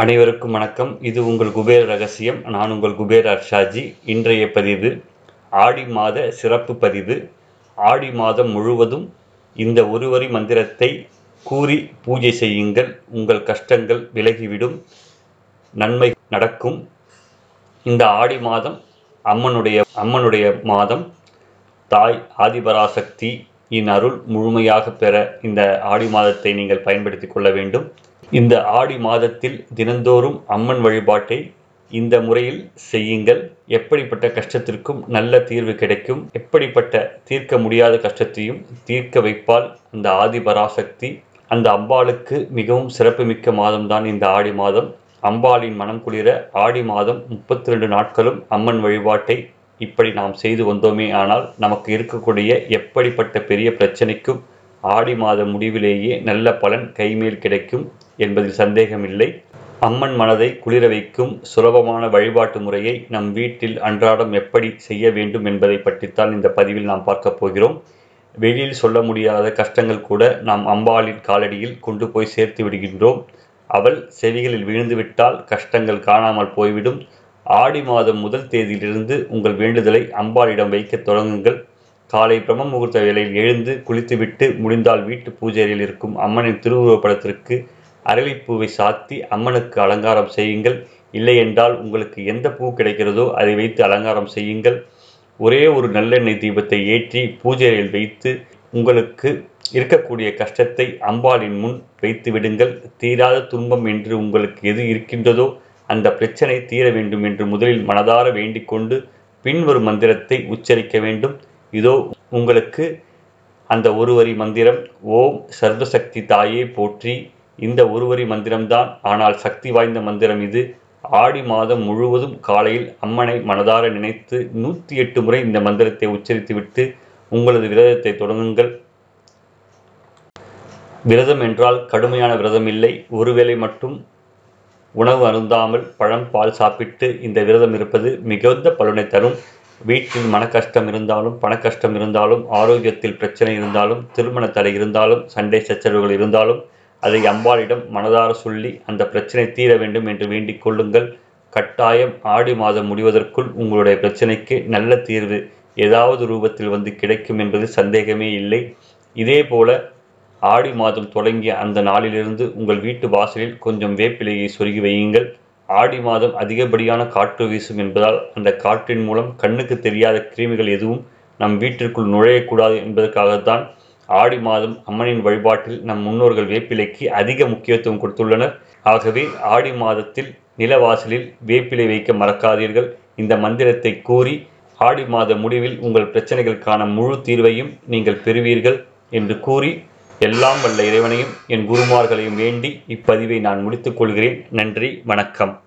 அனைவருக்கும் வணக்கம். இது உங்கள் குபேர ரகசியம். நான் உங்கள் குபேர அர்ஷாஜி. இன்றைய பதிவு ஆடி மாத சிறப்பு பதிவு. ஆடி மாதம் முழுவதும் இந்த ஒருவரி மந்திரத்தை கூறி பூஜை செய்யுங்கள். உங்கள் கஷ்டங்கள் விலகிவிடும். நன்மை நடக்கும். இந்த ஆடி மாதம் அம்மனுடைய அம்மனுடைய மாதம். தாய் ஆதிபராசக்தி இன் அருள் முழுமையாக பெற இந்த ஆடி மாதத்தை நீங்கள் பயன்படுத்திக் கொள்ள வேண்டும். இந்த ஆடி மாதத்தில் தினந்தோறும் அம்மன் வழிபாட்டை இந்த முறையில் செய்யுங்கள். எப்படிப்பட்ட கஷ்டத்திற்கும் நல்ல தீர்வு கிடைக்கும். எப்படிப்பட்ட தீர்க்க முடியாத கஷ்டத்தையும் தீர்க்க வைப்பால் அந்த ஆதிபராசக்தி அந்த அம்பாளுக்கு மிகவும் சிறப்புமிக்க மாதம்தான் இந்த ஆடி மாதம். அம்பாளின் மனம் குளிர ஆடி மாதம் முப்பத்தி ரெண்டு நாட்களும் அம்மன் வழிபாட்டை இப்படி நாம் செய்து வந்தோமே. ஆனால் நமக்கு இருக்கக்கூடிய எப்படிப்பட்ட பெரிய பிரச்சனைக்கும் ஆடி மாத முடிவிலேயே நல்ல பலன் கைமேல் கிடைக்கும் என்பதில் சந்தேகமில்லை. அம்மன் மனதை குளிர வைக்கும் சுலபமான வழிபாட்டு முறையை நம் வீட்டில் அன்றாடம் எப்படி செய்ய வேண்டும் என்பதை பற்றித்தான் இந்த பதிவில் நாம் பார்க்க போகிறோம். வெளியில் சொல்ல முடியாத கஷ்டங்கள் கூட நாம் அம்பாளின் காலடியில் கொண்டு போய் சேர்த்து விடுகின்றோம். அவள் செவிகளில் விழுந்துவிட்டால் கஷ்டங்கள் காணாமல் போய்விடும். ஆடி மாதம் முதல் தேதியிலிருந்து உங்கள் வேண்டுதலை அம்பாளிடம் வைக்க தொடங்குங்கள். காலை பிரம்ம முகூர்த்த வேளையில் எழுந்து குளித்துவிட்டு முடிந்தால் வீட்டு பூஜையில் இருக்கும் அம்மனின் திருவுருவப் படத்திற்கு அரளிப்பூவை சாத்தி அம்மனுக்கு அலங்காரம் செய்யுங்கள். இல்லை என்றால் உங்களுக்கு எந்த பூ கிடைக்கிறதோ அதை வைத்து அலங்காரம் செய்யுங்கள். ஒரே ஒரு நல்லெண்ணெய் தீபத்தை ஏற்றி பூஜையில் வைத்து உங்களுக்கு இருக்கக்கூடிய கஷ்டத்தை அம்பாளின் முன் வைத்து விடுங்கள். தீராத துன்பம் என்று உங்களுக்கு எது இருக்கின்றதோ அந்த பிரச்சனை தீர வேண்டும் என்று முதலில் மனதார வேண்டிக் கொண்டு பின்வரும் மந்திரத்தை உச்சரிக்க வேண்டும். இதோ உங்களுக்கு அந்த ஒருவரி மந்திரம் ஓம் சர்வசக்தி தாயே போற்றி. இந்த ஒருவரி மந்திரம்தான் ஆனால் சக்தி வாய்ந்த மந்திரம் இது. ஆடி மாதம் முழுவதும் காலையில் அம்மனை மனதார நினைத்து நூற்றி எட்டு முறை இந்த மந்திரத்தை உச்சரித்துவிட்டு உங்களது விரதத்தை தொடங்குங்கள். விரதம் என்றால் கடுமையான விரதம் இல்லை. ஒருவேளை மட்டும் உணவு அருந்தாமல் பழம் பால் சாப்பிட்டு இந்த விரதம் இருப்பது மிகுந்த பலனை தரும். வீட்டில் மன கஷ்டம் இருந்தாலும் பண கஷ்டம் இருந்தாலும் ஆரோக்கியத்தில் பிரச்சனை இருந்தாலும் திருமண தடை இருந்தாலும் சண்டை சச்சரவுகள் இருந்தாலும் அதை அம்பாளிடம் மனதார சொல்லி அந்த பிரச்சனை தீர வேண்டும் என்று வேண்டிக் கொள்ளுங்கள். கட்டாயம் ஆடி மாதம் முடிவதற்குள் உங்களுடைய பிரச்சனைக்கு நல்ல தீர்வு ஏதாவது ரூபத்தில் வந்து கிடைக்கும் என்பது சந்தேகமே இல்லை. இதே போல ஆடி மாதம் தொடங்கிய அந்த நாளிலிருந்து உங்கள் வீட்டு வாசலில் கொஞ்சம் வேப்பிலையை சொருகி வையுங்கள். ஆடி மாதம் அதிகப்படியான காற்று வீசும் என்பதால் அந்த காற்றின் மூலம் கண்ணுக்கு தெரியாத கிருமிகள் எதுவும் நம் வீட்டிற்குள் நுழையக்கூடாது என்பதற்காகத்தான் ஆடி மாதம் அம்மனின் வழிபாட்டில் நம் முன்னோர்கள் வேப்பிலைக்கு அதிக முக்கியத்துவம் கொடுத்துள்ளனர். ஆகவே ஆடி மாதத்தில் நிலவாசலில் வேப்பிலை வைக்க மறக்காதீர்கள். இந்த மந்திரத்தை கூறி ஆடி மாத முடிவில் உங்கள் பிரச்சனைகளுக்கான முழு தீர்வையும் நீங்கள் பெறுவீர்கள் என்று கூறி எல்லாம் வல்ல இறைவனையும் என் குருமார்களையும் வேண்டி இப்பதிவை நான் முடித்துக் கொள்கிறேன். நன்றி வணக்கம்.